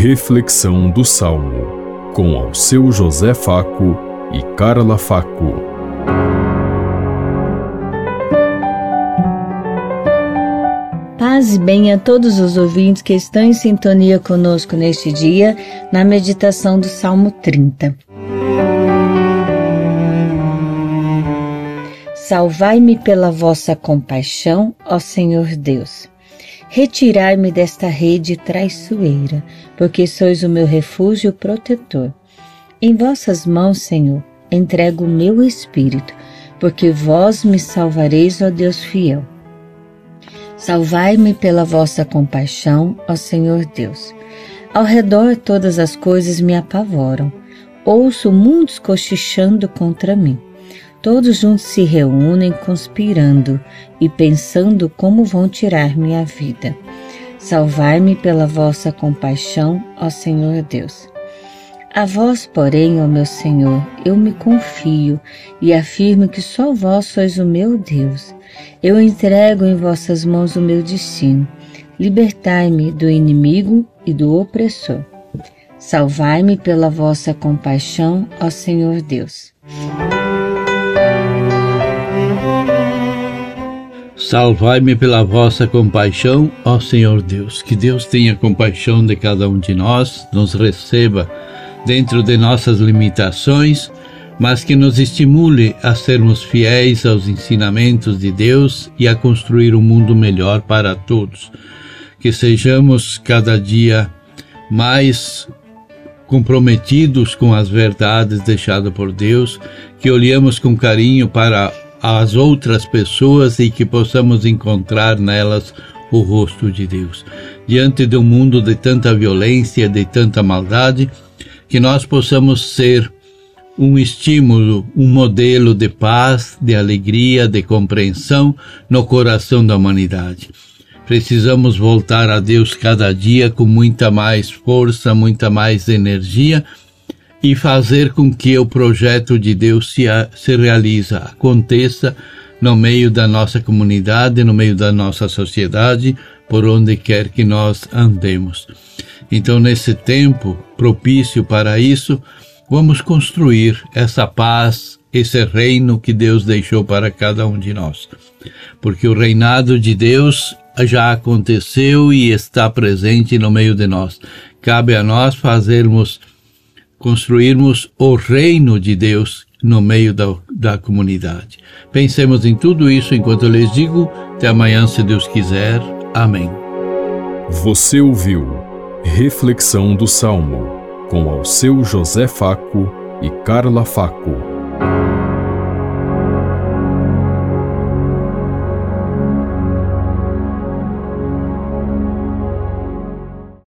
Reflexão do Salmo, com ao seu José Faco e Carla Faco. Paz e bem a todos os ouvintes que estão em sintonia conosco neste dia, na meditação do Salmo 30. Salvai-me pela vossa compaixão, ó Senhor Deus. Retirai-me desta rede traiçoeira, porque sois o meu refúgio protetor. Em vossas mãos, Senhor, entrego o meu espírito, porque vós me salvareis, ó Deus fiel. Salvai-me pela vossa compaixão, ó Senhor Deus. Ao redor todas as coisas me apavoram. Ouço muitos cochichando contra mim. Todos juntos se reúnem conspirando e pensando como vão tirar minha vida. Salvai-me pela vossa compaixão, ó Senhor Deus. A vós, porém, ó meu Senhor, eu me confio e afirmo que só vós sois o meu Deus. Eu entrego em vossas mãos o meu destino. Libertai-me do inimigo e do opressor. Salvai-me pela vossa compaixão, ó Senhor Deus. Salvai-me pela vossa compaixão, ó Senhor Deus. Que Deus tenha compaixão de cada um de nós, nos receba dentro de nossas limitações, mas que nos estimule a sermos fiéis aos ensinamentos de Deus e a construir um mundo melhor para todos. Que sejamos cada dia mais comprometidos com as verdades deixadas por Deus, que olhemos com carinho para às outras pessoas e que possamos encontrar nelas o rosto de Deus. Diante de um mundo de tanta violência, de tanta maldade, que nós possamos ser um estímulo, um modelo de paz, de alegria, de compreensão no coração da humanidade. Precisamos voltar a Deus cada dia com muita mais força, muita mais energia e fazer com que o projeto de Deus se, se realiza, aconteça no meio da nossa comunidade, no meio da nossa sociedade, por onde quer que nós andemos. Então, nesse tempo propício para isso, vamos construir essa paz, esse reino que Deus deixou para cada um de nós. Porque o reinado de Deus já aconteceu e está presente no meio de nós. Cabe a nós fazermos construirmos o reino de Deus no meio da, da comunidade. Pensemos em tudo isso enquanto eu lhes digo. Até amanhã, se Deus quiser. Amém. Você ouviu Reflexão do Salmo com ao seu José Faco e Carla Faco.